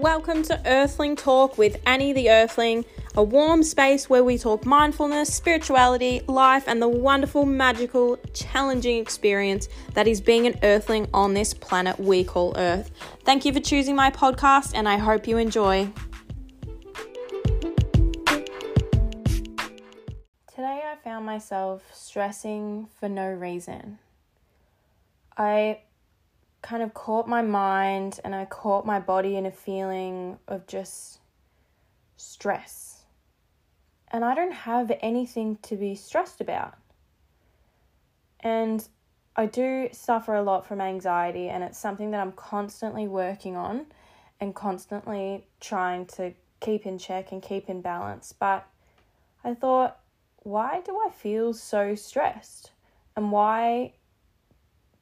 welcome to Earthling Talk with Annie the Earthling, a warm space where we talk mindfulness, spirituality, life, and the wonderful, magical, challenging experience that is being an Earthling on this planet we call Earth. Thank you for choosing my podcast, and I hope you enjoy. Today, I found myself stressing for no reason. I kind of caught my mind and I caught my body in a feeling of just stress. And I don't have anything to be stressed about. And I do suffer a lot from anxiety, and it's something that I'm constantly working on and constantly trying to keep in check and keep in balance. But I thought, why do I feel so stressed? And why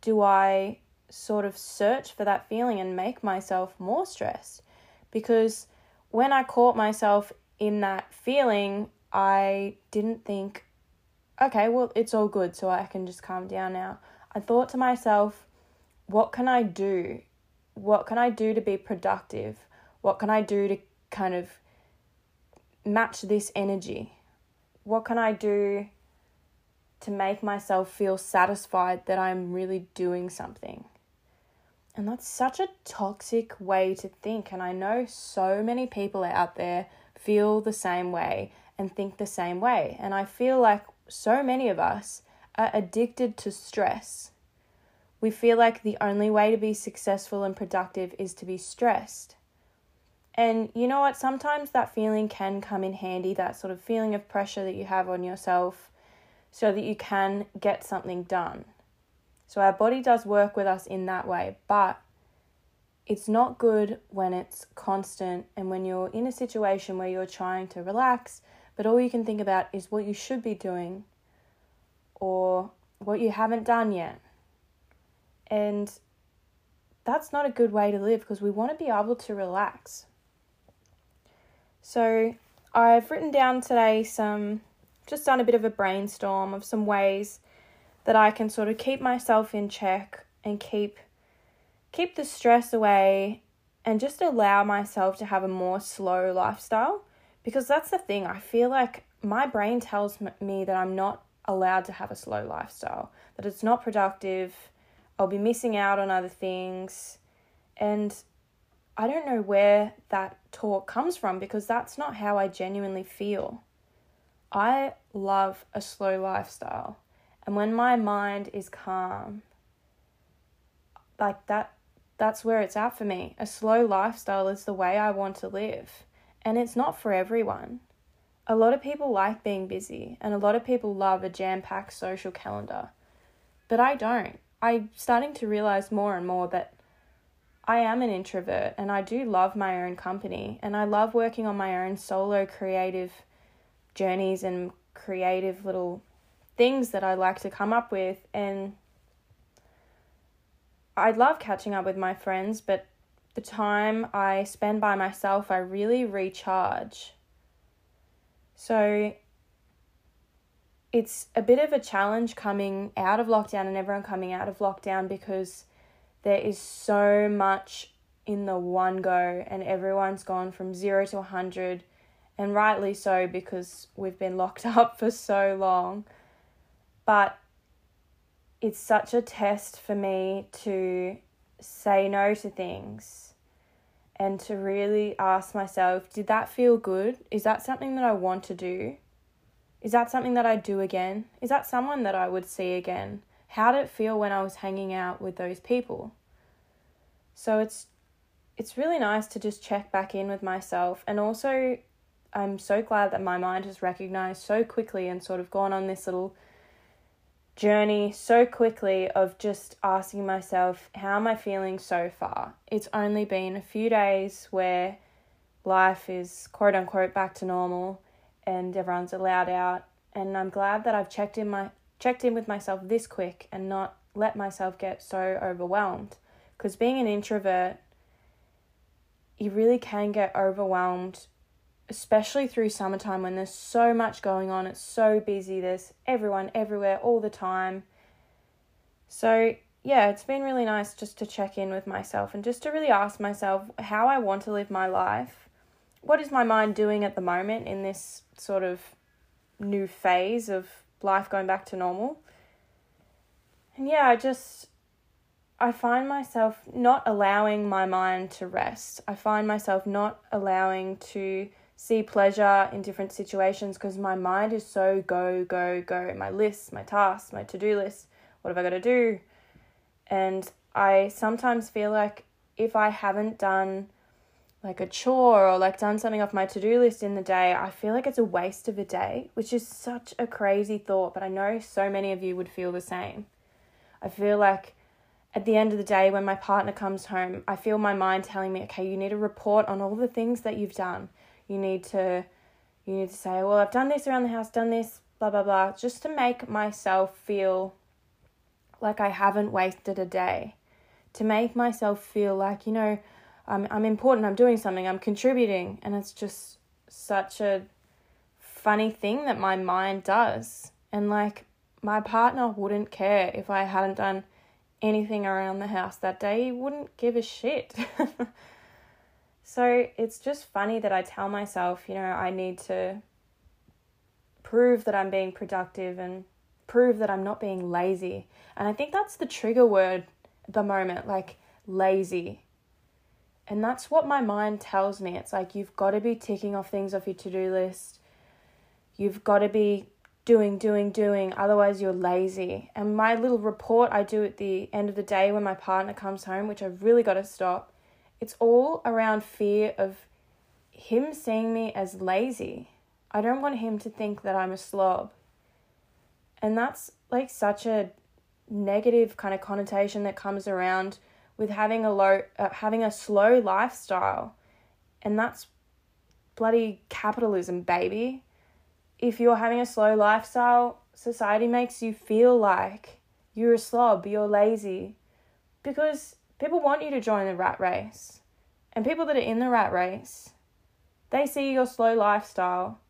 do I sort of search for that feeling and make myself more stressed. Because when I caught myself in that feeling, I didn't think, okay, well, it's all good, so I can just calm down now. I thought to myself, what can I do? What can I do to be productive? What can I do to kind of match this energy? What can I do to make myself feel satisfied that I'm really doing something? And that's such a toxic way to think. And I know so many people out there feel the same way and think the same way. And I feel like so many of us are addicted to stress. We feel like the only way to be successful and productive is to be stressed. And you know what? Sometimes that feeling can come in handy, that sort of feeling of pressure that you have on yourself, so that you can get something done. So our body does work with us in that way, but it's not good when it's constant and when you're in a situation where you're trying to relax, but all you can think about is what you should be doing or what you haven't done yet. And that's not a good way to live because we want to be able to relax. So, I've written down today some, just done a bit of a brainstorm of some ways that I can sort of keep myself in check and keep keep the stress away and just allow myself to have a more slow lifestyle because that's the thing I feel like my brain tells me that I'm not allowed to have a slow lifestyle that it's not productive I'll be missing out on other things and I don't know where that talk comes from because that's not how I genuinely feel. I love a slow lifestyle. And when my mind is calm, like that, that's where it's at for me. A slow lifestyle is the way I want to live. And it's not for everyone. A lot of people like being busy, and a lot of people love a jam packed social calendar. But I don't. I'm starting to realize more and more that I am an introvert and I do love my own company and I love working on my own solo creative journeys and creative little things that I like to come up with. And I love catching up with my friends, but the time I spend by myself, I really recharge. So it's a bit of a challenge coming out of lockdown and everyone coming out of lockdown because there is so much in the one go and everyone's gone from zero to 100 and rightly so because we've been locked up for so long but it's such a test for me to say no to things and to really ask myself, did that feel good? Is that something that I want to do? Is that something that I do again? Is that someone that I would see again? How did it feel when I was hanging out with those people? So it's it's really nice to just check back in with myself and also I'm so glad that my mind has recognized so quickly and sort of gone on this little journey so quickly of just asking myself, how am I feeling so far? It's only been a few days where life is quote unquote back to normal and everyone's allowed out and I'm glad that I've checked in my checked in with myself this quick and not let myself get so overwhelmed because being an introvert you really can get overwhelmed especially through summertime when there's so much going on, it's so busy, there's everyone everywhere all the time. So yeah, it's been really nice just to check in with myself and just to really ask myself how I want to live my life. What is my mind doing at the moment in this sort of new phase of life going back to normal? And yeah, I just I find myself not allowing my mind to rest. I find myself not allowing to see pleasure in different situations because my mind is so go, go, go. My lists, my tasks, my to do list. What have I got to do? And I sometimes feel like if I haven't done like a chore or like done something off my to do list in the day, I feel like it's a waste of a day, which is such a crazy thought. But I know so many of you would feel the same. I feel like at the end of the day, when my partner comes home, I feel my mind telling me, okay, you need to report on all the things that you've done you need to you need to say, well, I've done this around the house, done this, blah blah blah, just to make myself feel like I haven't wasted a day. To make myself feel like, you know, I'm I'm important, I'm doing something, I'm contributing, and it's just such a funny thing that my mind does. And like my partner wouldn't care if I hadn't done anything around the house that day. He wouldn't give a shit. So it's just funny that I tell myself, you know, I need to prove that I'm being productive and prove that I'm not being lazy. And I think that's the trigger word at the moment, like lazy. And that's what my mind tells me. It's like you've got to be ticking off things off your to do list. You've got to be doing, doing, doing, otherwise you're lazy. And my little report I do at the end of the day when my partner comes home, which I've really got to stop, it's all around fear of him seeing me as lazy. I don't want him to think that I'm a slob. And that's like such a negative kind of connotation that comes around with having a low uh, having a slow lifestyle. And that's bloody capitalism, baby. If you're having a slow lifestyle, society makes you feel like you're a slob, you're lazy. Because People want you to join the rat race. And people that are in the rat race, they see your slow lifestyle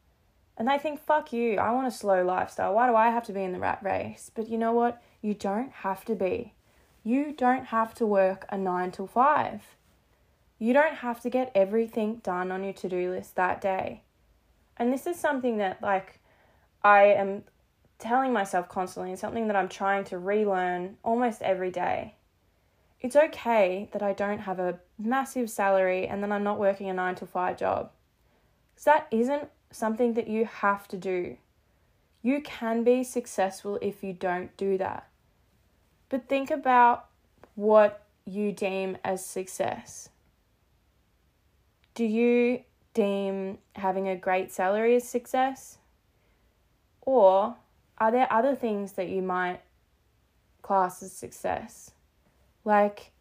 and they think, fuck you, I want a slow lifestyle. Why do I have to be in the rat race? But you know what? You don't have to be. You don't have to work a nine till five. You don't have to get everything done on your to do list that day. And this is something that, like, I am telling myself constantly and something that I'm trying to relearn almost every day it's okay that I don't have a massive salary and then I'm not working a nine to five job. Because that isn't something that you have to do. You can be successful if you don't do that. But think about what you deem as success. Do you deem having a great salary as success? Or are there other things that you might class as success? Like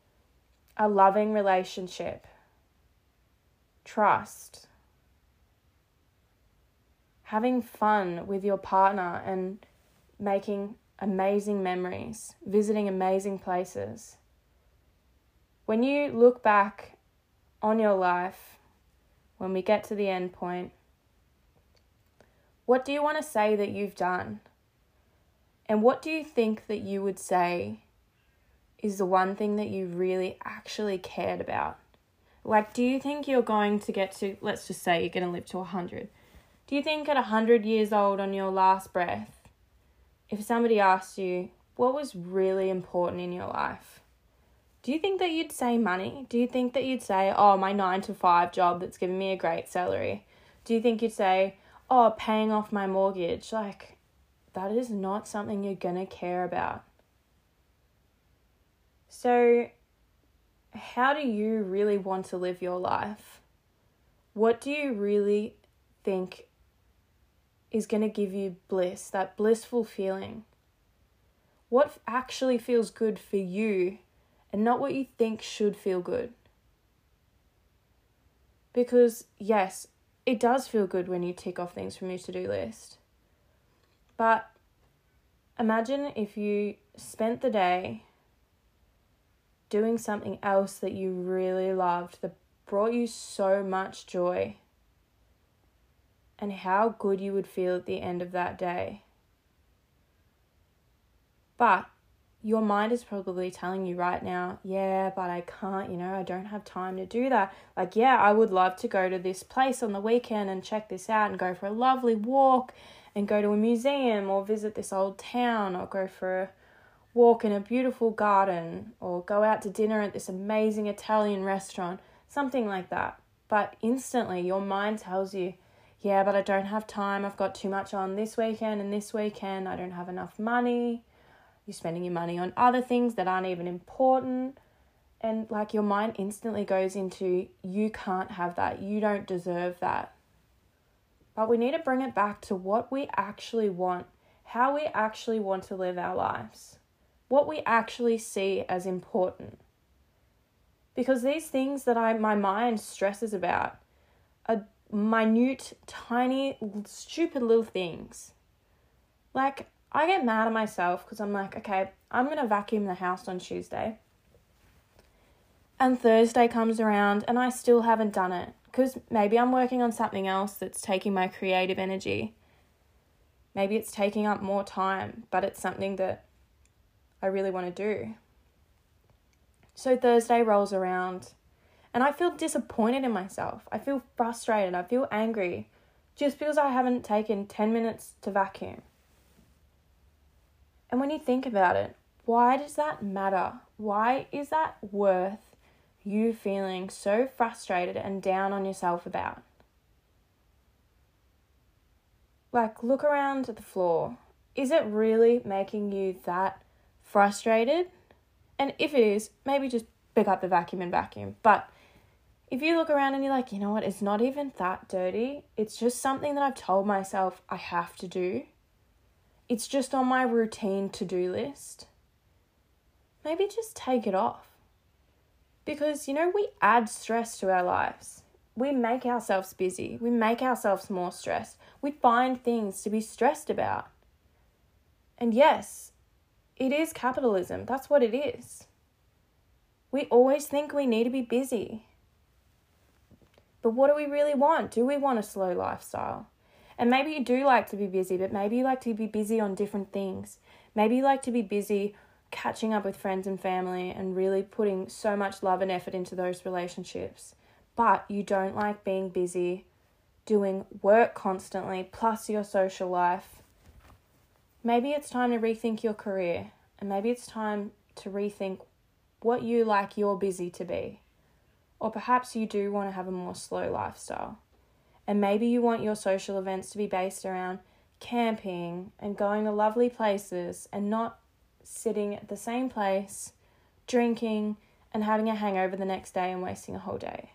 a loving relationship, trust, having fun with your partner and making amazing memories, visiting amazing places. When you look back on your life, when we get to the end point, what do you want to say that you've done? And what do you think that you would say is the one thing that you really actually cared about? Like, do you think you're going to get to, let's just say you're going to live to 100. Do you think at 100 years old on your last breath, if somebody asked you, what was really important in your life? Do you think that you'd say money? Do you think that you'd say, oh, my nine to five job that's giving me a great salary? Do you think you'd say, oh, paying off my mortgage? Like, that is not something you're to care about. So, how do you really want to live your life? What do you really think is going to give you bliss, that blissful feeling? What actually feels good for you and not what you think should feel good? Because, yes, it does feel good when you tick off things from your to do list. But imagine if you spent the day doing something else that you really loved that brought you so much joy and how good you would feel at the end of that day. But your mind is probably telling you right now, yeah, but I can't, you know, I don't have time to do that. Like, yeah, I would love to go to this place on the weekend and check this out and go for a lovely walk and go to a museum or visit this old town or go for a walk in a beautiful garden or go out to dinner at this amazing Italian restaurant, something like that. But instantly, your mind tells you, yeah, but I don't have time. I've got too much on this weekend and this weekend. I don't have enough money. You're spending your money on other things that aren't even important. And like your mind instantly goes into, you can't have that. You don't deserve that. But we need to bring it back to what we actually want, how we actually want to live our lives, what we actually see as important. Because these things that I my mind stresses about are minute, tiny, stupid little things. Like, I get mad at myself because I'm like, okay, I'm going to vacuum the house on Tuesday. And Thursday comes around and I still haven't done it because maybe I'm working on something else that's taking my creative energy. Maybe it's taking up more time, but it's something that I really want to do. So Thursday rolls around and I feel disappointed in myself. I feel frustrated. I feel angry just because I haven't taken 10 minutes to vacuum. And when you think about it, why does that matter? Why is that worth you feeling so frustrated and down on yourself about? Like, look around the floor. Is it really making you that frustrated? And if it is, maybe just pick up the vacuum and vacuum. But if you look around and you're like, you know what, it's not even that dirty, it's just something that I've told myself I have to do, it's just on my routine to do list, maybe just take it off. Because, you know, we add stress to our lives. We make ourselves busy. We make ourselves more stressed. We find things to be stressed about. And yes, it is capitalism. That's what it is. We always think we need to be busy. But what do we really want? Do we want a slow lifestyle? And maybe you do like to be busy, but maybe you like to be busy on different things. Maybe you like to be busy catching up with friends and family and really putting so much love and effort into those relationships. But you don't like being busy, doing work constantly, plus your social life. Maybe it's time to rethink your career, and maybe it's time to rethink what you like your busy to be. Or perhaps you do want to have a more slow lifestyle. And maybe you want your social events to be based around camping and going to lovely places and not sitting at the same place, drinking, and having a hangover the next day and wasting a whole day.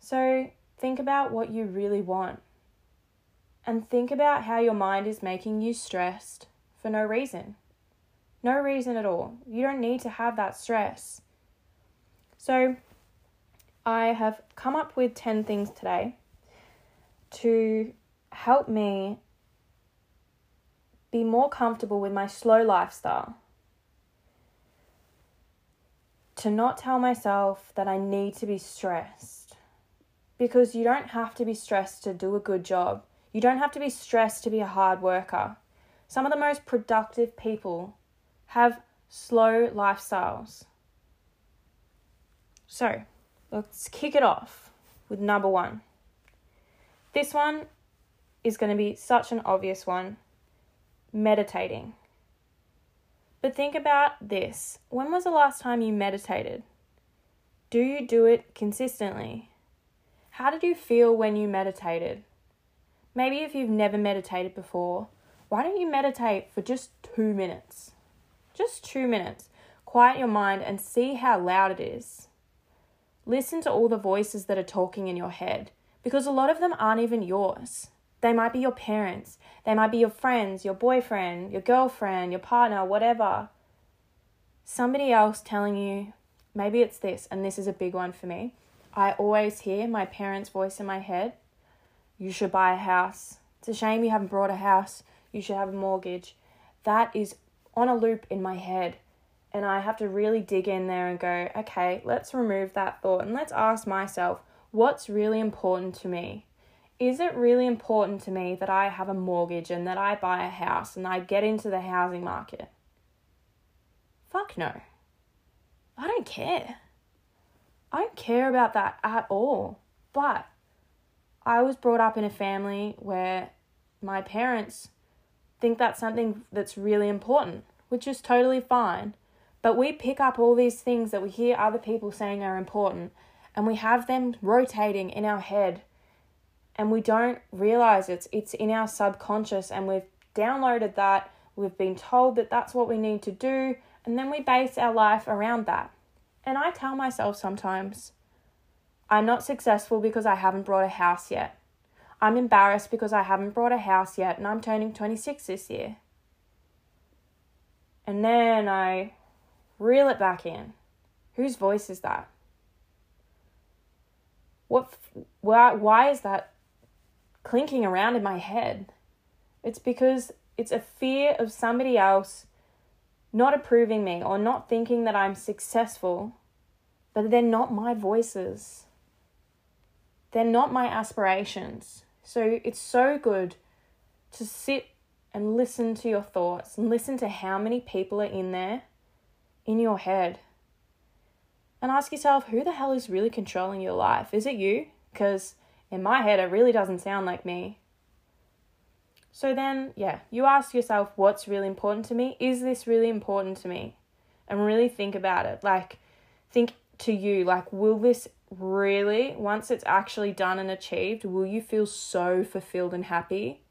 So think about what you really want. And think about how your mind is making you stressed for no reason. No reason at all. You don't need to have that stress. So, I have come up with 10 things today to help me be more comfortable with my slow lifestyle. To not tell myself that I need to be stressed. Because you don't have to be stressed to do a good job. You don't have to be stressed to be a hard worker. Some of the most productive people have slow lifestyles. So, let's kick it off with number one. This one is going to be such an obvious one meditating. But think about this when was the last time you meditated? Do you do it consistently? How did you feel when you meditated? Maybe if you've never meditated before, why don't you meditate for just two minutes? Just two minutes. Quiet your mind and see how loud it is. Listen to all the voices that are talking in your head because a lot of them aren't even yours. They might be your parents, they might be your friends, your boyfriend, your girlfriend, your partner, whatever. Somebody else telling you, maybe it's this, and this is a big one for me. I always hear my parents' voice in my head you should buy a house. It's a shame you haven't bought a house. You should have a mortgage. That is on a loop in my head and I have to really dig in there and go, okay, let's remove that thought and let's ask myself, what's really important to me? Is it really important to me that I have a mortgage and that I buy a house and I get into the housing market? Fuck no. I don't care. I don't care about that at all. But I was brought up in a family where my parents think that's something that's really important, which is totally fine. But we pick up all these things that we hear other people saying are important and we have them rotating in our head and we don't realize it's it's in our subconscious and we've downloaded that, we've been told that that's what we need to do and then we base our life around that. And I tell myself sometimes I'm not successful because I haven't brought a house yet. I'm embarrassed because I haven't brought a house yet and I'm turning 26 this year. And then I reel it back in. Whose voice is that? What why why is that clinking around in my head? It's because it's a fear of somebody else not approving me or not thinking that I'm successful, but they're not my voices. They're not my aspirations. So it's so good to sit and listen to your thoughts and listen to how many people are in there in your head. And ask yourself who the hell is really controlling your life? Is it you? Because in my head, it really doesn't sound like me. So then, yeah, you ask yourself what's really important to me? Is this really important to me? And really think about it. Like, think to you, like, will this really, once it's actually done and achieved, will you feel so fulfilled and happy?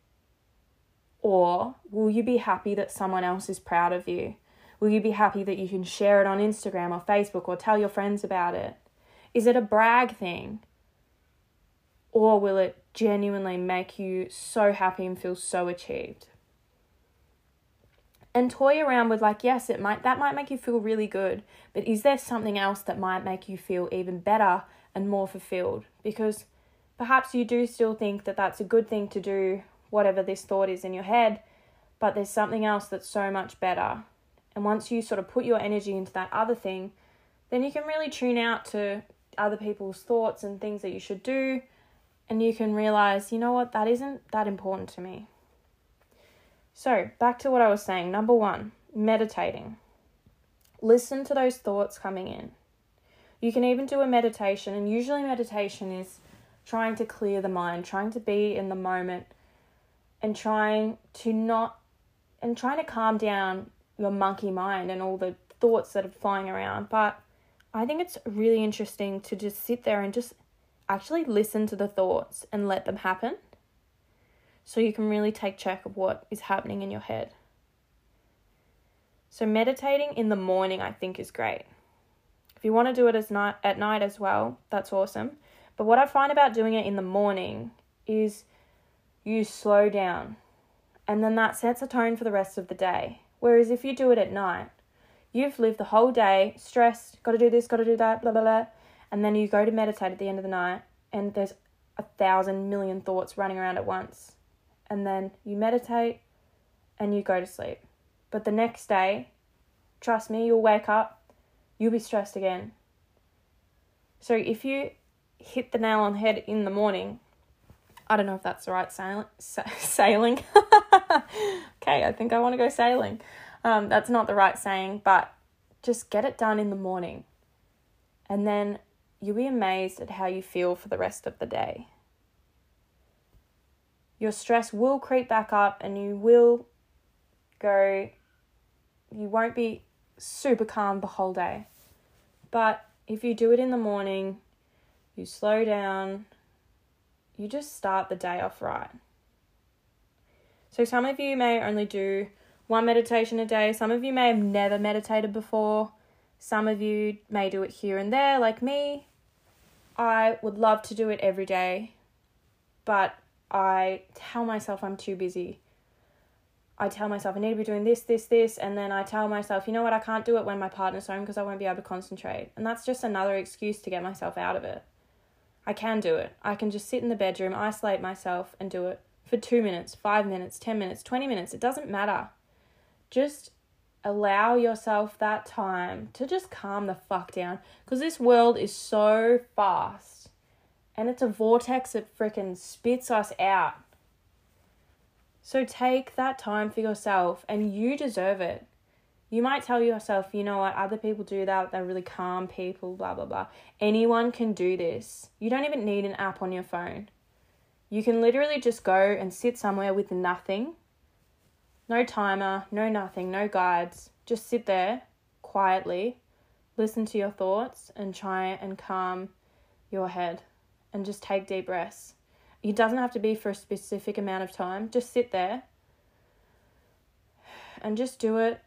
Or will you be happy that someone else is proud of you? Will you be happy that you can share it on Instagram or Facebook or tell your friends about it? Is it a brag thing? Or will it genuinely make you so happy and feel so achieved? And toy around with like yes it might that might make you feel really good but is there something else that might make you feel even better and more fulfilled? Because perhaps you do still think that that's a good thing to do whatever this thought is in your head but there's something else that's so much better. And once you sort of put your energy into that other thing then you can really tune out to other people's thoughts and things that you should do and you can realize you know what? That isn't that important to me so, back to what I was saying. Number one, meditating. Listen to those thoughts coming in. You can even do a meditation, and usually, meditation is trying to clear the mind, trying to be in the moment, and trying to not, and trying to calm down your monkey mind and all the thoughts that are flying around. But I think it's really interesting to just sit there and just actually listen to the thoughts and let them happen so you can really take check of what is happening in your head. So meditating in the morning I think is great. If you want to do it as night at night as well, that's awesome. But what I find about doing it in the morning is you slow down and then that sets a tone for the rest of the day. Whereas if you do it at night, you've lived the whole day stressed, got to do this, got to do that, blah, blah, blah. And then you go to meditate at the end of the night and there's a thousand million thoughts running around at once and then you meditate and you go to sleep. But the next day, trust me, you'll wake up, you'll be stressed again. So if you hit the nail on the head in the morning, I don't know if that's the right sail- sa- sailing. okay, I think I want to go sailing. Um, that's not the right saying, but just get it done in the morning. And then you'll be amazed at how you feel for the rest of the day your stress will creep back up and you will go, you won't be super calm the whole day. But if you do it in the morning, you slow down, you just start the day off right. So, some of you may only do one meditation a day, some of you may have never meditated before, some of you may do it here and there, like me. I would love to do it every day, but I tell myself I'm too busy. I tell myself I need to be doing this, this, this, and then I tell myself, you know what, I can't do it when my partner's home because I won't be able to concentrate. And that's just another excuse to get myself out of it. I can do it. I can just sit in the bedroom, isolate myself, and do it for two minutes, five minutes, 10 minutes, 20 minutes. It doesn't matter. Just allow yourself that time to just calm the fuck down because this world is so fast and it's a vortex that freaking spits us out. So take that time for yourself and you deserve it. You might tell yourself, you know what, other people do that, they're really calm people, blah, blah, blah. Anyone can do this. You don't even need an app on your phone. You can literally just go and sit somewhere with nothing no timer, no nothing, no guides. Just sit there quietly, listen to your thoughts, and try and calm your head and just take deep breaths. It doesn't have to be for a specific amount of time. Just sit there and just do it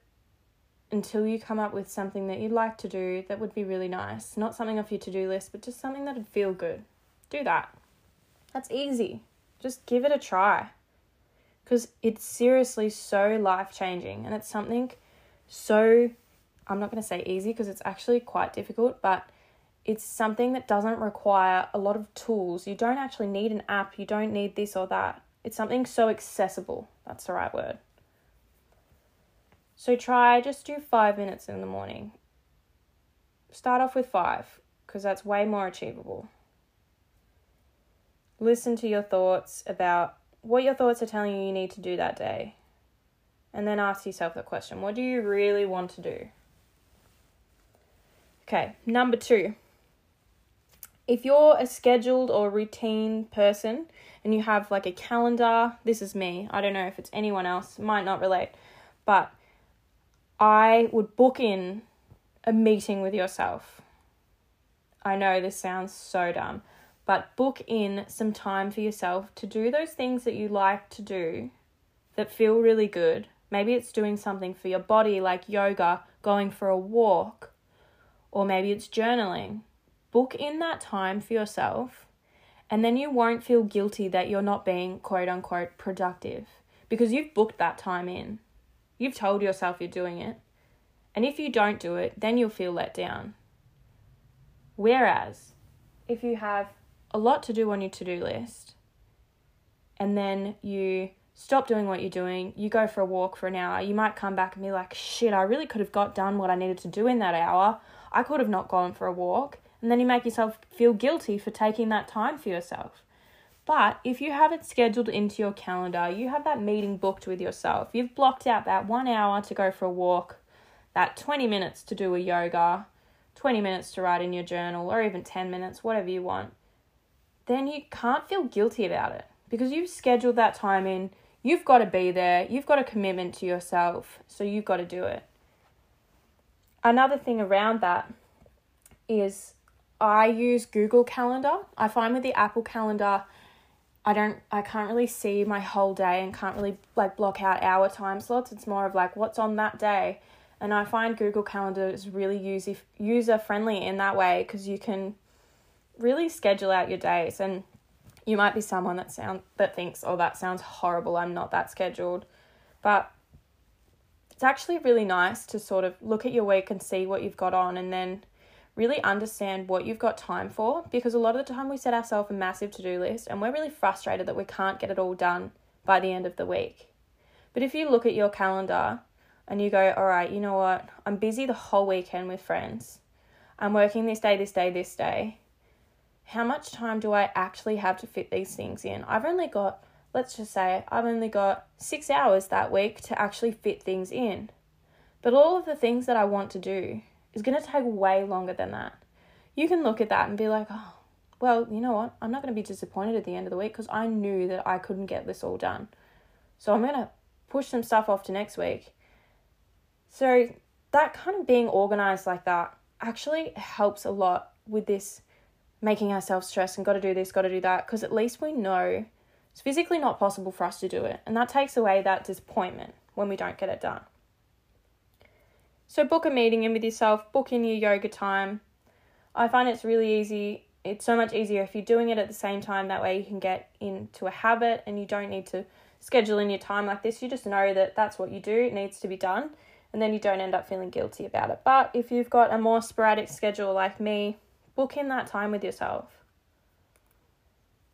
until you come up with something that you'd like to do that would be really nice. Not something off your to do list, but just something that'd feel good. Do that. That's easy. Just give it a try. Because it's seriously so life changing and it's something so, I'm not going to say easy because it's actually quite difficult, but it's something that doesn't require a lot of tools. You don't actually need an app, you don't need this or that. It's something so accessible. That's the right word. So try just do five minutes in the morning. Start off with five because that's way more achievable. Listen to your thoughts about what your thoughts are telling you you need to do that day. And then ask yourself the question what do you really want to do? Okay, number two. If you're a scheduled or routine person and you have like a calendar, this is me. I don't know if it's anyone else, might not relate, but I would book in a meeting with yourself. I know this sounds so dumb, but book in some time for yourself to do those things that you like to do that feel really good. Maybe it's doing something for your body like yoga, going for a walk, or maybe it's journaling. Book in that time for yourself, and then you won't feel guilty that you're not being quote unquote productive because you've booked that time in. You've told yourself you're doing it. And if you don't do it, then you'll feel let down. Whereas, if you have a lot to do on your to do list and then you stop doing what you're doing, you go for a walk for an hour, you might come back and be like, shit, I really could have got done what I needed to do in that hour. I could have not gone for a walk. And then you make yourself feel guilty for taking that time for yourself. But if you have it scheduled into your calendar, you have that meeting booked with yourself, you've blocked out that one hour to go for a walk, that 20 minutes to do a yoga, 20 minutes to write in your journal, or even 10 minutes, whatever you want, then you can't feel guilty about it because you've scheduled that time in. You've got to be there. You've got a commitment to yourself. So you've got to do it. Another thing around that is I use Google Calendar. I find with the Apple Calendar, I don't I can't really see my whole day and can't really like block out hour time slots. It's more of like what's on that day. And I find Google Calendar is really user user friendly in that way because you can really schedule out your days and you might be someone that sound that thinks oh that sounds horrible I'm not that scheduled but it's actually really nice to sort of look at your week and see what you've got on and then really understand what you've got time for because a lot of the time we set ourselves a massive to do list and we're really frustrated that we can't get it all done by the end of the week. But if you look at your calendar and you go, all right, you know what, I'm busy the whole weekend with friends, I'm working this day, this day, this day. How much time do I actually have to fit these things in? I've only got, let's just say, I've only got six hours that week to actually fit things in. But all of the things that I want to do is going to take way longer than that. You can look at that and be like, oh, well, you know what? I'm not going to be disappointed at the end of the week because I knew that I couldn't get this all done. So I'm going to push some stuff off to next week. So that kind of being organized like that actually helps a lot with this making ourselves stress and got to do this, got to do that, because at least we know it's physically not possible for us to do it. And that takes away that disappointment when we don't get it done. So book a meeting in with yourself, book in your yoga time. I find it's really easy. It's so much easier if you're doing it at the same time. That way you can get into a habit and you don't need to schedule in your time like this. You just know that that's what you do, it needs to be done, and then you don't end up feeling guilty about it. But if you've got a more sporadic schedule like me, book in that time with yourself.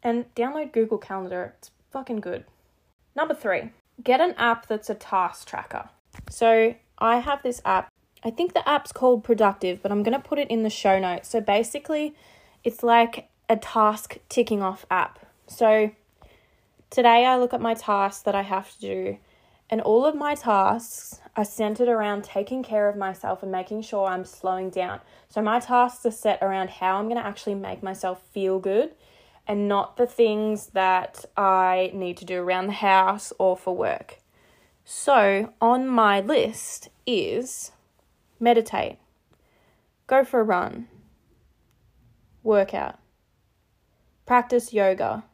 And download Google Calendar, it's fucking good. Number three, get an app that's a task tracker. So I have this app. I think the app's called Productive, but I'm going to put it in the show notes. So basically, it's like a task ticking off app. So today I look at my tasks that I have to do And all of my tasks are centered around taking care of myself and making sure I'm slowing down. So my tasks are set around how I'm going to actually make myself feel good and not the things that I need to do around the house or for work. So on my list is meditate, go for a run, workout, practice yoga,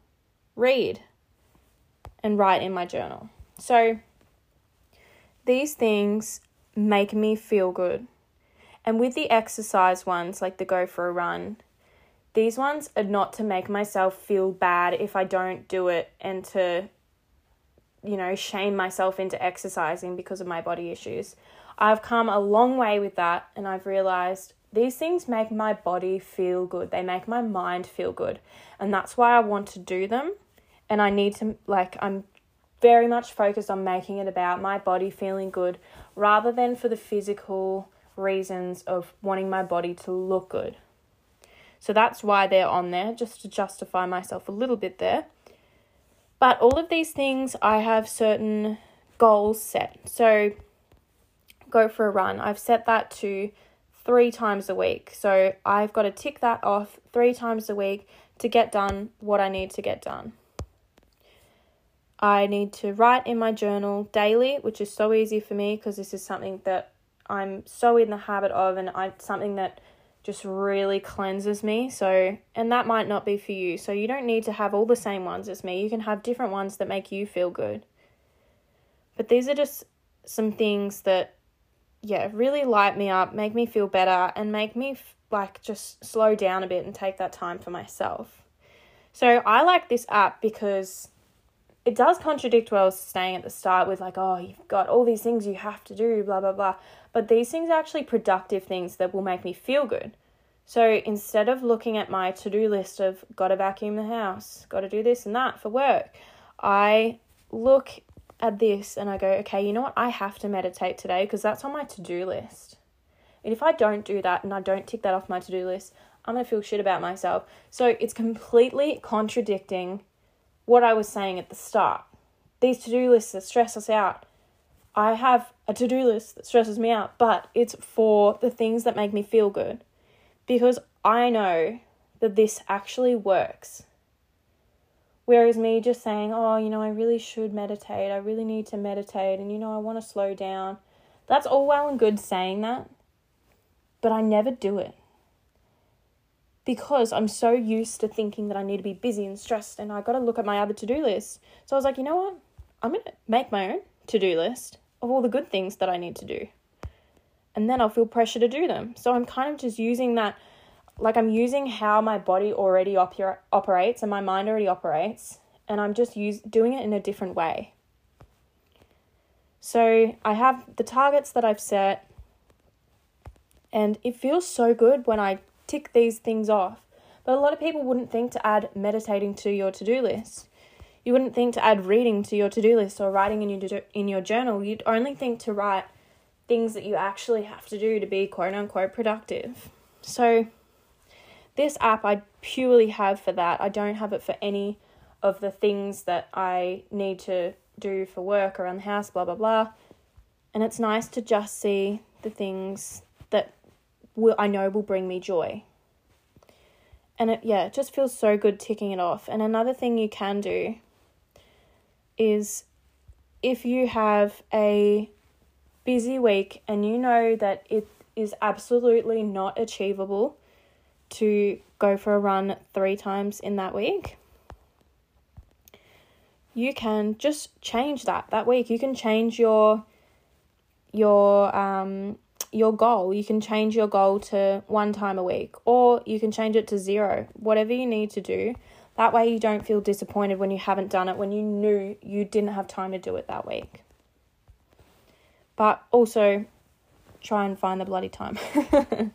read, and write in my journal. So these things make me feel good. And with the exercise ones, like the go for a run, these ones are not to make myself feel bad if I don't do it and to, you know, shame myself into exercising because of my body issues. I've come a long way with that and I've realized these things make my body feel good. They make my mind feel good. And that's why I want to do them. And I need to, like, I'm very much focused on making it about my body feeling good rather than for the physical reasons of wanting my body to look good. So that's why they're on there, just to justify myself a little bit there. But all of these things, I have certain goals set. So go for a run. I've set that to three times a week. So I've got to tick that off three times a week to get done what I need to get done. I need to write in my journal daily, which is so easy for me because this is something that I'm so in the habit of and I something that just really cleanses me. So, and that might not be for you. So, you don't need to have all the same ones as me. You can have different ones that make you feel good. But these are just some things that yeah, really light me up, make me feel better and make me like just slow down a bit and take that time for myself. So, I like this app because it does contradict what I was saying at the start with like, oh, you've got all these things you have to do, blah blah blah. But these things are actually productive things that will make me feel good. So instead of looking at my to-do list of gotta vacuum the house, gotta do this and that for work, I look at this and I go, okay, you know what? I have to meditate today because that's on my to-do list. And if I don't do that and I don't tick that off my to-do list, I'm to feel shit about myself. So it's completely contradicting what I was saying at the start. These to do lists that stress us out. I have a to do list that stresses me out, but it's for the things that make me feel good because I know that this actually works. Whereas me just saying, oh, you know, I really should meditate, I really need to meditate, and you know, I want to slow down. That's all well and good saying that, but I never do it because I'm so used to thinking that I need to be busy and stressed and I got to look at my other to do list. So I was like, you know what? I'm going to make my own to do list of all the good things that I need to do. And then I'll feel pressure to do them. So I'm kind of just using that, like, I'm using how my body already oper- operates and my mind already operates, and I'm just use- doing it in a different way. So I have the targets that I've set, and it feels so good when I tick these things off. But a lot of people wouldn't think to add meditating to your to do list. You wouldn't think to add reading to your to do list or writing in your, in your journal. You'd only think to write things that you actually have to do to be quote unquote productive. So, this app I purely have for that. I don't have it for any of the things that I need to do for work around the house, blah, blah, blah. And it's nice to just see the things that will I know will bring me joy. And it yeah, it just feels so good ticking it off. And another thing you can do is if you have a busy week and you know that it is absolutely not achievable to go for a run 3 times in that week, you can just change that that week. You can change your your um your goal. You can change your goal to one time a week or you can change it to zero, whatever you need to do. That way, you don't feel disappointed when you haven't done it, when you knew you didn't have time to do it that week. But also, try and find the bloody time.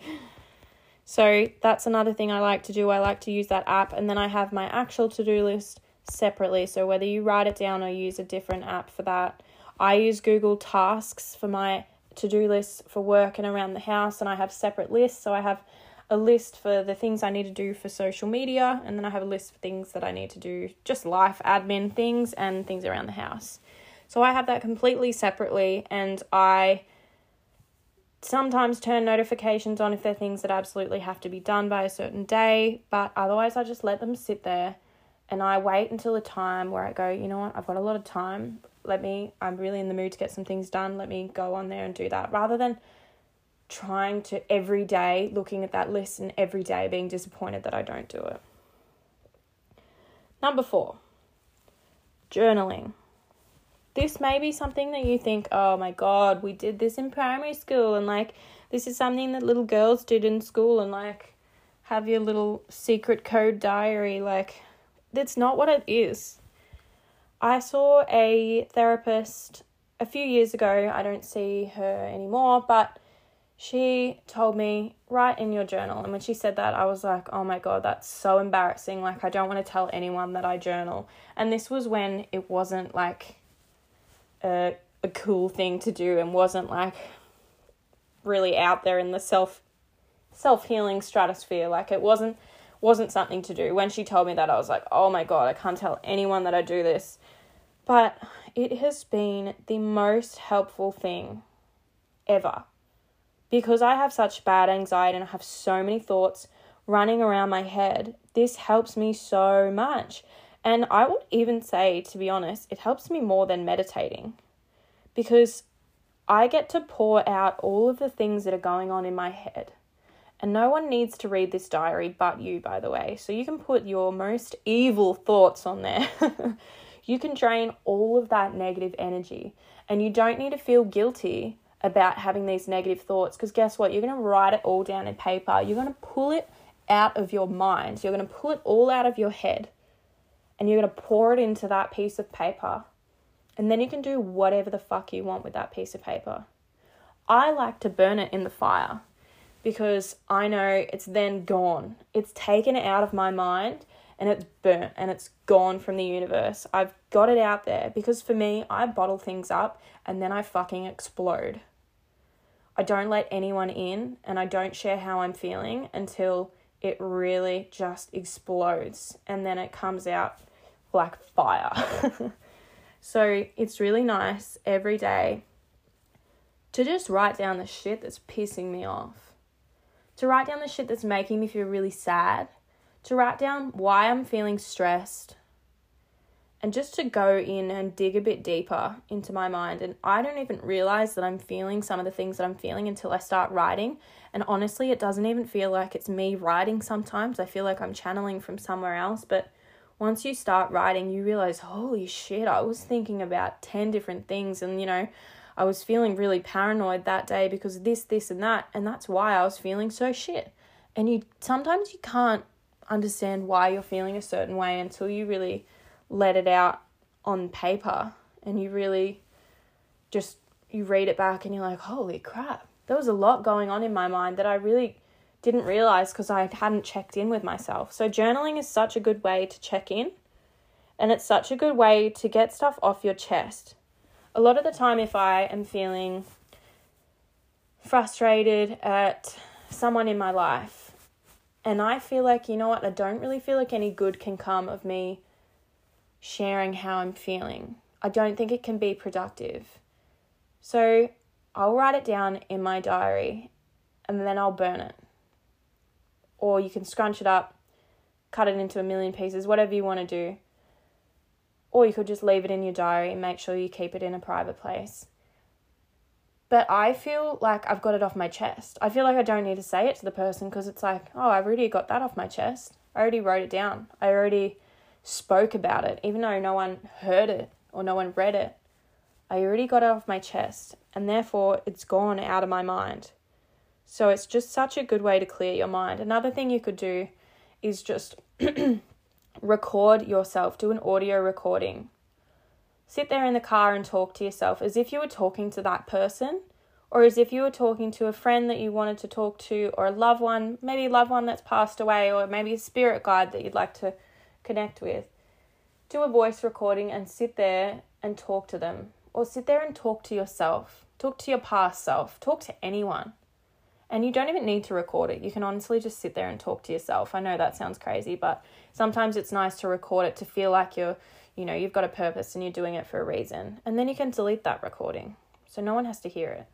so, that's another thing I like to do. I like to use that app, and then I have my actual to do list separately. So, whether you write it down or use a different app for that, I use Google Tasks for my to do lists for work and around the house, and I have separate lists. So I have a list for the things I need to do for social media, and then I have a list for things that I need to do, just life admin things and things around the house. So I have that completely separately, and I sometimes turn notifications on if they're things that absolutely have to be done by a certain day, but otherwise I just let them sit there and I wait until a time where I go, you know what, I've got a lot of time. Let me, I'm really in the mood to get some things done. Let me go on there and do that rather than trying to every day looking at that list and every day being disappointed that I don't do it. Number four, journaling. This may be something that you think, oh my god, we did this in primary school, and like this is something that little girls did in school, and like have your little secret code diary. Like, that's not what it is. I saw a therapist a few years ago. I don't see her anymore, but she told me, write in your journal. And when she said that, I was like, oh my God, that's so embarrassing. Like, I don't want to tell anyone that I journal. And this was when it wasn't like a, a cool thing to do and wasn't like really out there in the self self healing stratosphere. Like, it wasn't wasn't something to do. When she told me that, I was like, oh my God, I can't tell anyone that I do this. But it has been the most helpful thing ever because I have such bad anxiety and I have so many thoughts running around my head, this helps me so much. And I would even say, to be honest, it helps me more than meditating because I get to pour out all of the things that are going on in my head. And no one needs to read this diary but you, by the way. So you can put your most evil thoughts on there. you can drain all of that negative energy. And you don't need to feel guilty about having these negative thoughts because guess what? You're going to write it all down in paper. You're going to pull it out of your mind. You're going to pull it all out of your head and you're going to pour it into that piece of paper. And then you can do whatever the fuck you want with that piece of paper. I like to burn it in the fire because I know it's then gone. It's taken it out of my mind and it's burnt and it's gone from the universe. I've got it out there because for me, I bottle things up and then I fucking explode. I don't let anyone in and I don't share how I'm feeling until it really just explodes and then it comes out like fire. so it's really nice every day to just write down the shit that's pissing me off. To write down the shit that's making me feel really sad to write down why I'm feeling stressed and just to go in and dig a bit deeper into my mind. And I don't even realize that I'm feeling some of the things that I'm feeling until I start writing. And honestly, it doesn't even feel like it's me writing sometimes. I feel like I'm channeling from somewhere else. But once you start writing, you realize, holy shit, I was thinking about 10 different things. And, you know, I was feeling really paranoid that day because this, this, and that. And that's why I was feeling so shit. And you sometimes you can't understand why you're feeling a certain way until you really let it out on paper and you really just you read it back and you're like holy crap. There was a lot going on in my mind that i really didn't realize because i hadn't checked in with myself. So journaling is such a good way to check in and it's such a good way to get stuff off your chest. A lot of the time if i am feeling frustrated at someone in my life and I feel like, you know what, I don't really feel like any good can come of me sharing how I'm feeling. I don't think it can be productive. So I'll write it down in my diary and then I'll burn it. Or you can scrunch it up, cut it into a million pieces, whatever you want to do. Or you could just leave it in your diary and make sure you keep it in a private place. But I feel like I've got it off my chest. I feel like I don't need to say it to the person because it's like, oh, I've already got that off my chest. I already wrote it down. I already spoke about it, even though no one heard it or no one read it. I already got it off my chest, and therefore it's gone out of my mind. So it's just such a good way to clear your mind. Another thing you could do is just record yourself, do an audio recording sit there in the car and talk to yourself as if you were talking to that person or as if you were talking to a friend that you wanted to talk to or a loved one, maybe a loved one that's passed away or maybe a spirit guide that you'd like to connect with. Do a voice recording and sit there and talk to them or sit there and talk to yourself. Talk to your past self. Talk to anyone. And you don't even need to record it. You can honestly just sit there and talk to yourself. I know that sounds crazy, but sometimes it's nice to record it to feel like you're you know, you've got a purpose and you're doing it for a reason. And then you can delete that recording so no one has to hear it.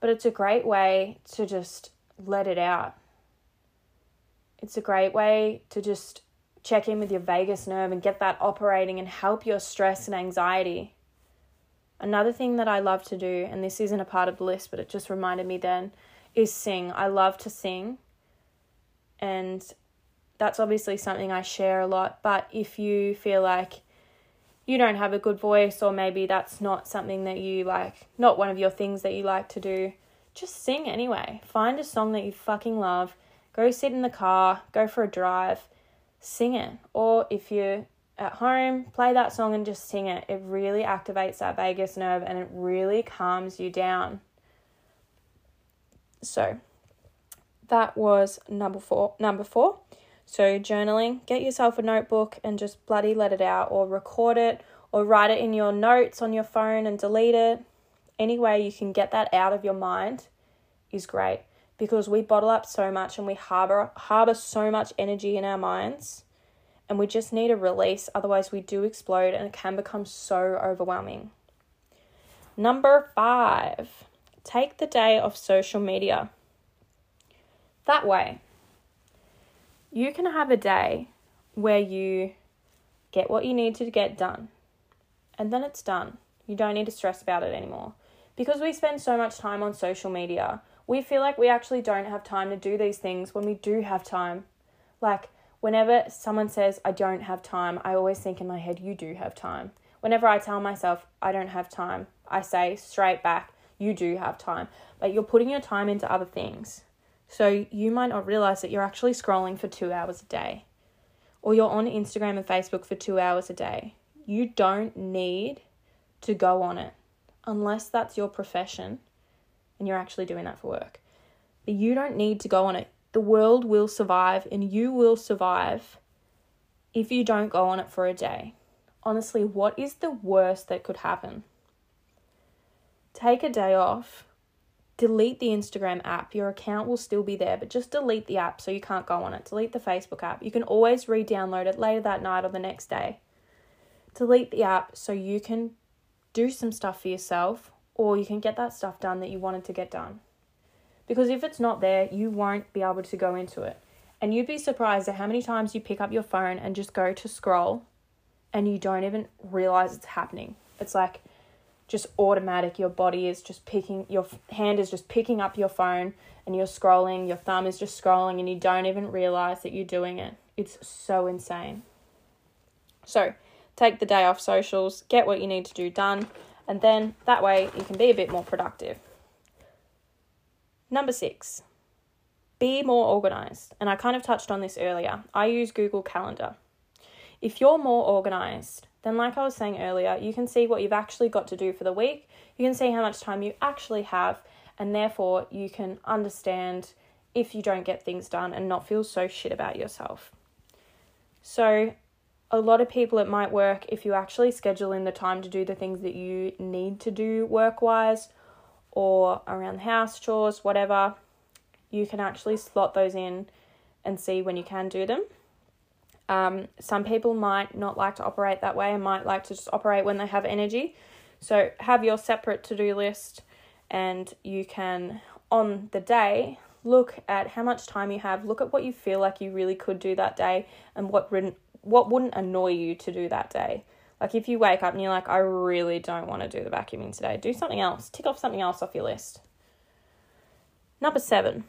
But it's a great way to just let it out. It's a great way to just check in with your vagus nerve and get that operating and help your stress and anxiety. Another thing that I love to do, and this isn't a part of the list, but it just reminded me then, is sing. I love to sing. And that's obviously something I share a lot. But if you feel like you don't have a good voice, or maybe that's not something that you like, not one of your things that you like to do, just sing anyway. Find a song that you fucking love. Go sit in the car, go for a drive, sing it. Or if you're at home, play that song and just sing it. It really activates that vagus nerve and it really calms you down. So, that was number 4. Number 4. So, journaling, get yourself a notebook and just bloody let it out, or record it, or write it in your notes on your phone and delete it. Any way you can get that out of your mind is great because we bottle up so much and we harbor harbor so much energy in our minds and we just need a release otherwise we do explode and it can become so overwhelming. Number 5. Take the day off social media. That way, you can have a day where you get what you need to get done and then it's done. You don't need to stress about it anymore. Because we spend so much time on social media, we feel like we actually don't have time to do these things when we do have time. Like, whenever someone says, I don't have time, I always think in my head, you do have time. Whenever I tell myself, I don't have time, I say straight back, you do have time. Like, you're putting your time into other things. So you might not realize that you're actually scrolling for two hours a day, or you're on Instagram and Facebook for two hours a day. You don't need to go on it unless that's your profession and you're actually doing that for work. But you don't need to go on it. The world will survive and you will survive if you don't go on it for a day. Honestly, what is the worst that could happen? Take a day off delete the Instagram app. Your account will still be there, but just delete the app so you can't go on it. Delete the Facebook app. You can always re download it later that night or the next day. Delete the app so you can do some stuff for yourself or you can get that stuff done that you wanted to get done. Because if it's not there, you won't be able to go into it. And you'd be surprised at how many times you pick up your phone and just go to scroll and you don't even realize it's happening. It's like just automatic. Your body is just picking, your hand is just picking up your phone and you're scrolling, your thumb is just scrolling, and you don't even realize that you're doing it. It's so insane. So, take the day off socials, get what you need to do done, and then that way you can be a bit more productive. Number six, be more organized. And I kind of touched on this earlier. I use Google Calendar. If you're more organized, then, like I was saying earlier, you can see what you've actually got to do for the week. You can see how much time you actually have, and therefore you can understand if you don't get things done and not feel so shit about yourself. So, a lot of people, it might work if you actually schedule in the time to do the things that you need to do work wise or around the house, chores, whatever. You can actually slot those in and see when you can do them. Um, some people might not like to operate that way and might like to just operate when they have energy. So have your separate to do list, and you can, on the day, look at how much time you have, look at what you feel like you really could do that day, and what what wouldn't annoy you to do that day. Like if you wake up and you're like, I really don't want to do the vacuuming today, do something else. Tick off something else off your list. Number seven,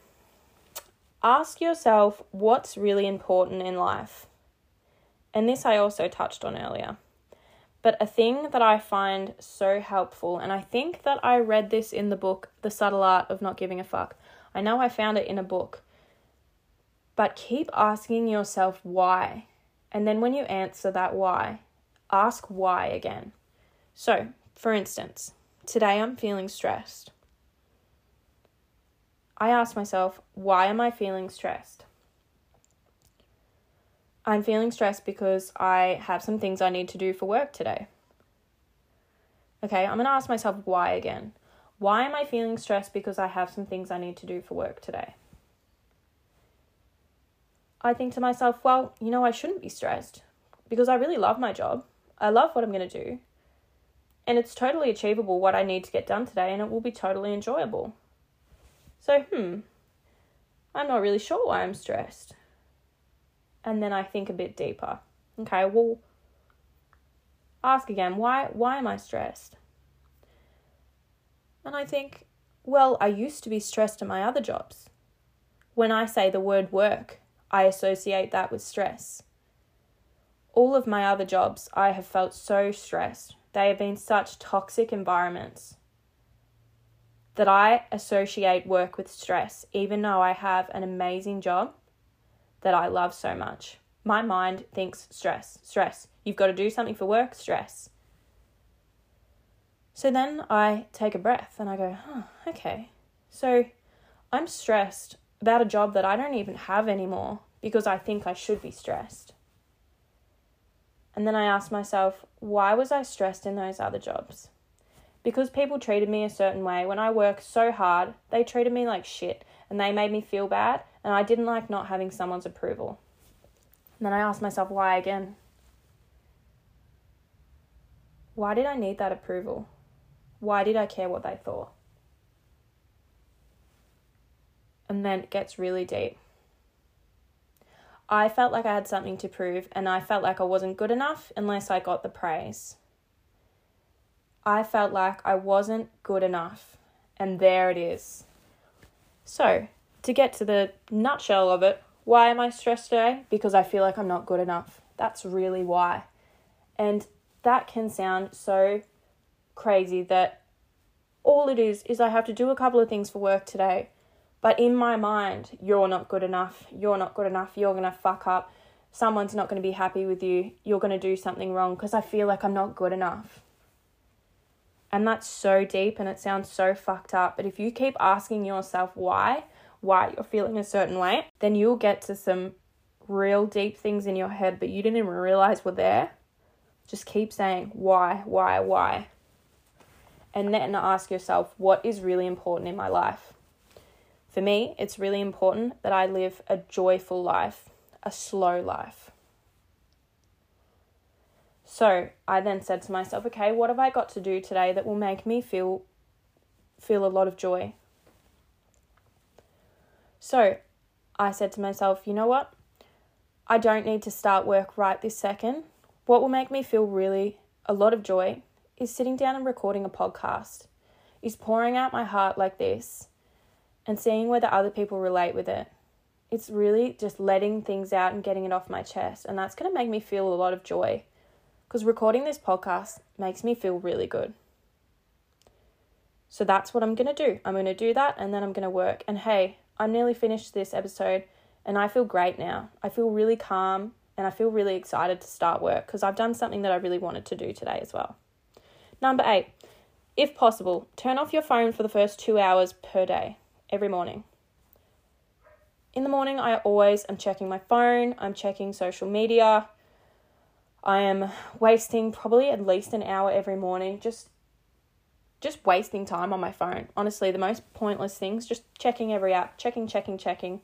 ask yourself what's really important in life. And this I also touched on earlier. But a thing that I find so helpful, and I think that I read this in the book, The Subtle Art of Not Giving a Fuck. I know I found it in a book. But keep asking yourself why. And then when you answer that why, ask why again. So, for instance, today I'm feeling stressed. I ask myself, why am I feeling stressed? I'm feeling stressed because I have some things I need to do for work today. Okay, I'm going to ask myself why again. Why am I feeling stressed because I have some things I need to do for work today? I think to myself, well, you know, I shouldn't be stressed because I really love my job. I love what I'm going to do. And it's totally achievable what I need to get done today, and it will be totally enjoyable. So, hmm, I'm not really sure why I'm stressed. And then I think a bit deeper. Okay, well, ask again, why why am I stressed? And I think, well, I used to be stressed at my other jobs. When I say the word work, I associate that with stress. All of my other jobs, I have felt so stressed. They have been such toxic environments that I associate work with stress, even though I have an amazing job that I love so much. My mind thinks stress, stress. You've got to do something for work, stress. So then I take a breath and I go, oh, okay. So I'm stressed about a job that I don't even have anymore because I think I should be stressed. And then I ask myself, why was I stressed in those other jobs? Because people treated me a certain way. When I worked so hard, they treated me like shit and they made me feel bad, and I didn't like not having someone's approval. And then I asked myself, why again? Why did I need that approval? Why did I care what they thought? And then it gets really deep. I felt like I had something to prove, and I felt like I wasn't good enough unless I got the praise. I felt like I wasn't good enough, and there it is. So, to get to the nutshell of it, why am I stressed today? Because I feel like I'm not good enough. That's really why. And that can sound so crazy that all it is is I have to do a couple of things for work today. But in my mind, you're not good enough. You're not good enough. You're going to fuck up. Someone's not going to be happy with you. You're going to do something wrong because I feel like I'm not good enough. And that's so deep and it sounds so fucked up. But if you keep asking yourself why, why you're feeling a certain way, then you'll get to some real deep things in your head, but you didn't even realize were there. Just keep saying why, why, why. And then ask yourself, what is really important in my life? For me, it's really important that I live a joyful life, a slow life. So I then said to myself, okay, what have I got to do today that will make me feel feel a lot of joy? So I said to myself, you know what? I don't need to start work right this second. What will make me feel really a lot of joy is sitting down and recording a podcast, is pouring out my heart like this and seeing whether other people relate with it. It's really just letting things out and getting it off my chest. And that's going to make me feel a lot of joy because recording this podcast makes me feel really good. So that's what I'm going to do. I'm going to do that and then I'm going to work. And hey, I nearly finished this episode and I feel great now. I feel really calm and I feel really excited to start work because I've done something that I really wanted to do today as well. Number eight, if possible, turn off your phone for the first two hours per day, every morning. In the morning, I always am checking my phone, I'm checking social media. I am wasting probably at least an hour every morning just just wasting time on my phone. Honestly, the most pointless things, just checking every app, checking, checking, checking.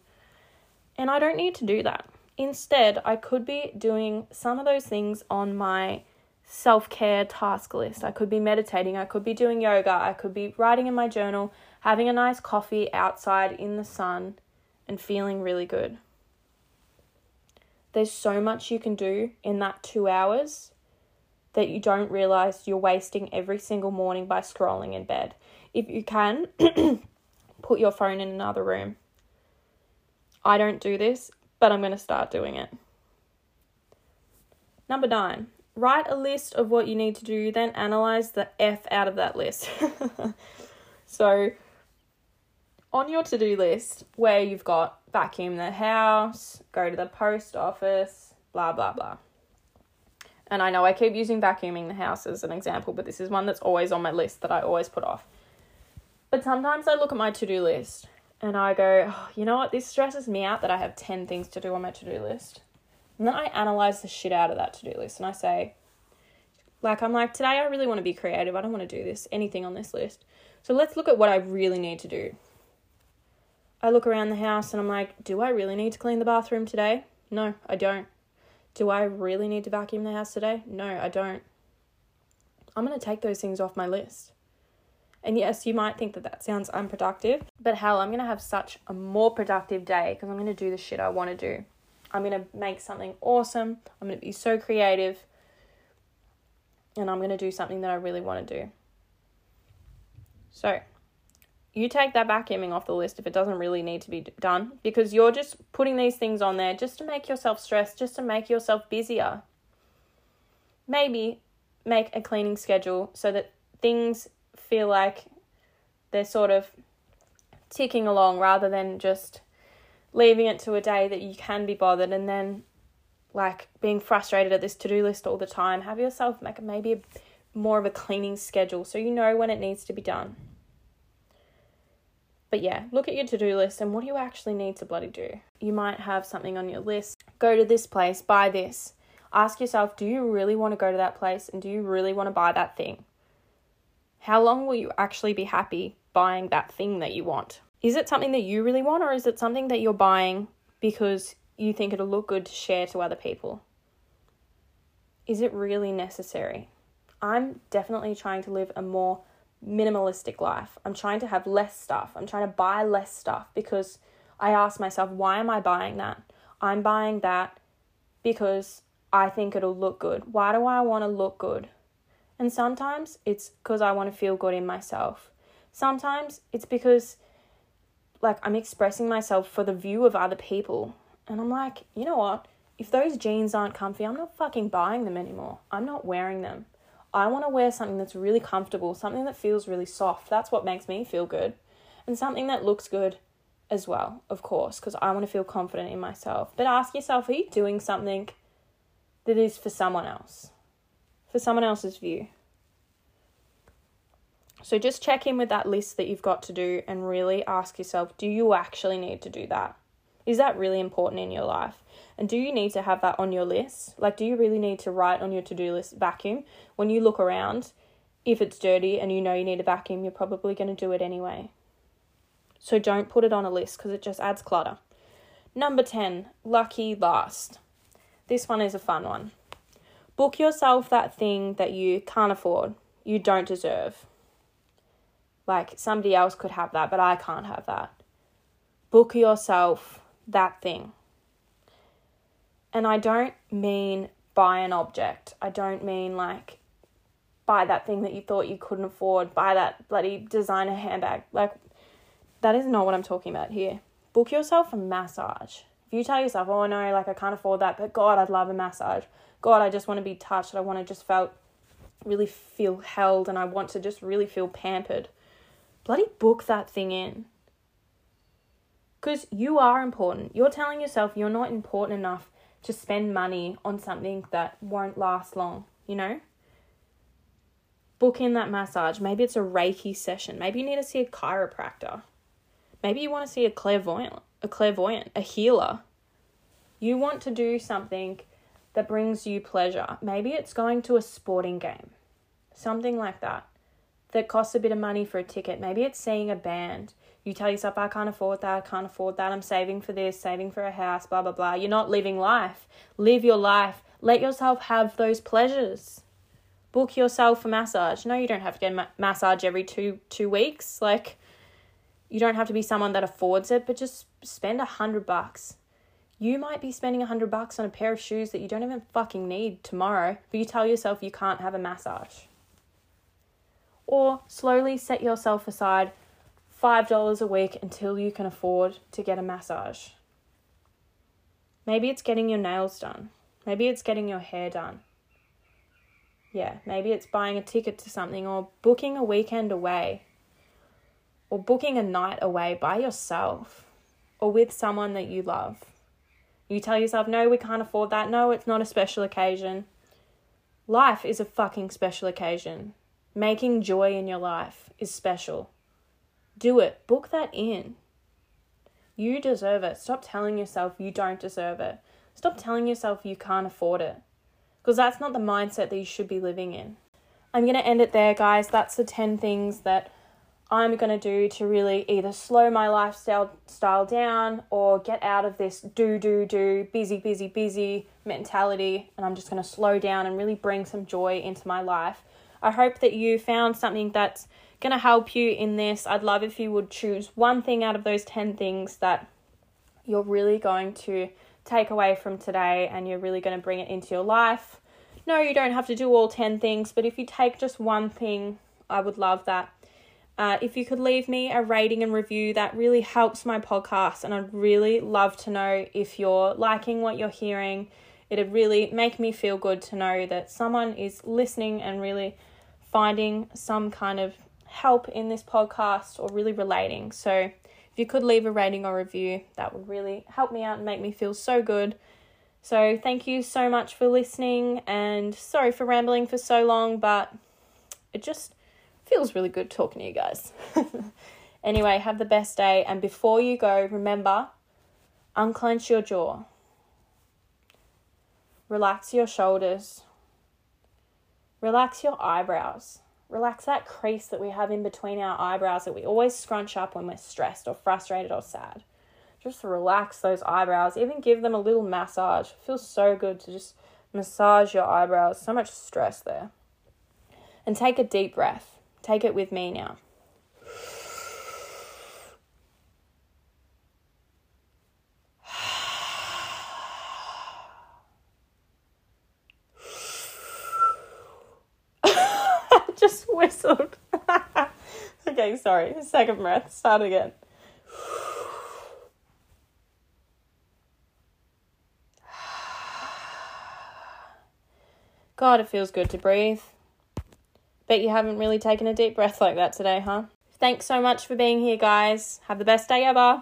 And I don't need to do that. Instead, I could be doing some of those things on my self care task list. I could be meditating, I could be doing yoga, I could be writing in my journal, having a nice coffee outside in the sun, and feeling really good. There's so much you can do in that two hours that you don't realize you're wasting every single morning by scrolling in bed. If you can, put your phone in another room. I don't do this, but I'm going to start doing it. Number nine, write a list of what you need to do, then analyze the F out of that list. so, on your to do list, where you've got vacuum the house, go to the post office, blah, blah, blah. And I know I keep using vacuuming the house as an example, but this is one that's always on my list that I always put off. But sometimes I look at my to do list and I go, oh, you know what, this stresses me out that I have 10 things to do on my to do list. And then I analyze the shit out of that to do list and I say, like, I'm like, today I really want to be creative. I don't want to do this, anything on this list. So let's look at what I really need to do. I look around the house and I'm like, do I really need to clean the bathroom today? No, I don't. Do I really need to vacuum the house today? No, I don't. I'm going to take those things off my list. And yes, you might think that that sounds unproductive, but hell, I'm going to have such a more productive day because I'm going to do the shit I want to do. I'm going to make something awesome. I'm going to be so creative. And I'm going to do something that I really want to do. So, you take that vacuuming off the list if it doesn't really need to be done because you're just putting these things on there just to make yourself stressed, just to make yourself busier. Maybe make a cleaning schedule so that things feel like they're sort of ticking along rather than just leaving it to a day that you can be bothered and then like being frustrated at this to-do list all the time have yourself make maybe a, more of a cleaning schedule so you know when it needs to be done but yeah look at your to-do list and what do you actually need to bloody do? You might have something on your list. Go to this place buy this. Ask yourself do you really want to go to that place and do you really want to buy that thing? How long will you actually be happy buying that thing that you want? Is it something that you really want or is it something that you're buying because you think it'll look good to share to other people? Is it really necessary? I'm definitely trying to live a more minimalistic life. I'm trying to have less stuff. I'm trying to buy less stuff because I ask myself, why am I buying that? I'm buying that because I think it'll look good. Why do I want to look good? And sometimes it's because I want to feel good in myself. Sometimes it's because like I'm expressing myself for the view of other people. And I'm like, you know what? If those jeans aren't comfy, I'm not fucking buying them anymore. I'm not wearing them. I want to wear something that's really comfortable, something that feels really soft. That's what makes me feel good. And something that looks good as well, of course, because I want to feel confident in myself. But ask yourself, are you doing something that is for someone else? For someone else's view? So just check in with that list that you've got to do and really ask yourself do you actually need to do that? Is that really important in your life? And do you need to have that on your list? Like, do you really need to write on your to do list vacuum? When you look around, if it's dirty and you know you need a vacuum, you're probably going to do it anyway. So don't put it on a list because it just adds clutter. Number 10, lucky last. This one is a fun one. Book yourself that thing that you can't afford, you don't deserve. Like somebody else could have that, but I can't have that. Book yourself that thing. And I don't mean buy an object. I don't mean like buy that thing that you thought you couldn't afford, buy that bloody designer handbag. Like, that is not what I'm talking about here. Book yourself a massage. If you tell yourself, oh no, like I can't afford that, but God, I'd love a massage. God, I just want to be touched. I want to just felt really feel held and I want to just really feel pampered bloody book that thing in. Because you are important. You're telling yourself you're not important enough to spend money on something that won't last long, you know? Book in that massage. Maybe it's a Reiki session. Maybe you need to see a chiropractor. Maybe you want to see a clairvoyant, a clairvoyant, a healer. You want to do something that brings you pleasure. Maybe it's going to a sporting game. Something like that that costs a bit of money for a ticket. Maybe it's seeing a band. You tell yourself, I can't afford that, I can't afford that, I'm saving for this, saving for a house, blah, blah, blah. You're not living life. Live your life. Let yourself have those pleasures. Book yourself a massage. No, you don't have to get a ma- massage every two two weeks. Like, you don't have to be someone that affords it, but just spend a hundred bucks. You might be spending a hundred bucks on a pair of shoes that you don't even fucking need tomorrow, but you tell yourself you can't have a massage or slowly set yourself aside $5 a week until you can afford to get a massage. Maybe it's getting your nails done. Maybe it's getting your hair done. Yeah, maybe it's buying a ticket to something or booking a weekend away or booking a night away by yourself or with someone that you love. You tell yourself, no, we can't afford that. No, it's not a special occasion. Life is a fucking special occasion. Making joy in your life is special. Do it. Book that in. You deserve it. Stop telling yourself you don't deserve it. Stop telling yourself you can't afford it. Because that's not the mindset that you should be living in. I'm going to end it there, guys. That's the 10 things that I'm going to do to really either slow my lifestyle style down or get out of this do, do, do, busy, busy, busy mentality. And I'm just going to slow down and really bring some joy into my life. I hope that you found something that's going to help you in this. I'd love if you would choose one thing out of those 10 things that you're really going to take away from today and you're really going to bring it into your life. No, you don't have to do all 10 things, but if you take just one thing, I would love that. Uh, if you could leave me a rating and review, that really helps my podcast, and I'd really love to know if you're liking what you're hearing. It'd really make me feel good to know that someone is listening and really finding some kind of help in this podcast or really relating. So, if you could leave a rating or review, that would really help me out and make me feel so good. So, thank you so much for listening, and sorry for rambling for so long, but it just feels really good talking to you guys. anyway, have the best day. And before you go, remember unclench your jaw, relax your shoulders, relax your eyebrows. Relax that crease that we have in between our eyebrows that we always scrunch up when we're stressed or frustrated or sad. Just relax those eyebrows, even give them a little massage. It feels so good to just massage your eyebrows. So much stress there. And take a deep breath. Take it with me now. Whistled. okay, sorry. Second breath. Start again. God, it feels good to breathe. Bet you haven't really taken a deep breath like that today, huh? Thanks so much for being here, guys. Have the best day ever.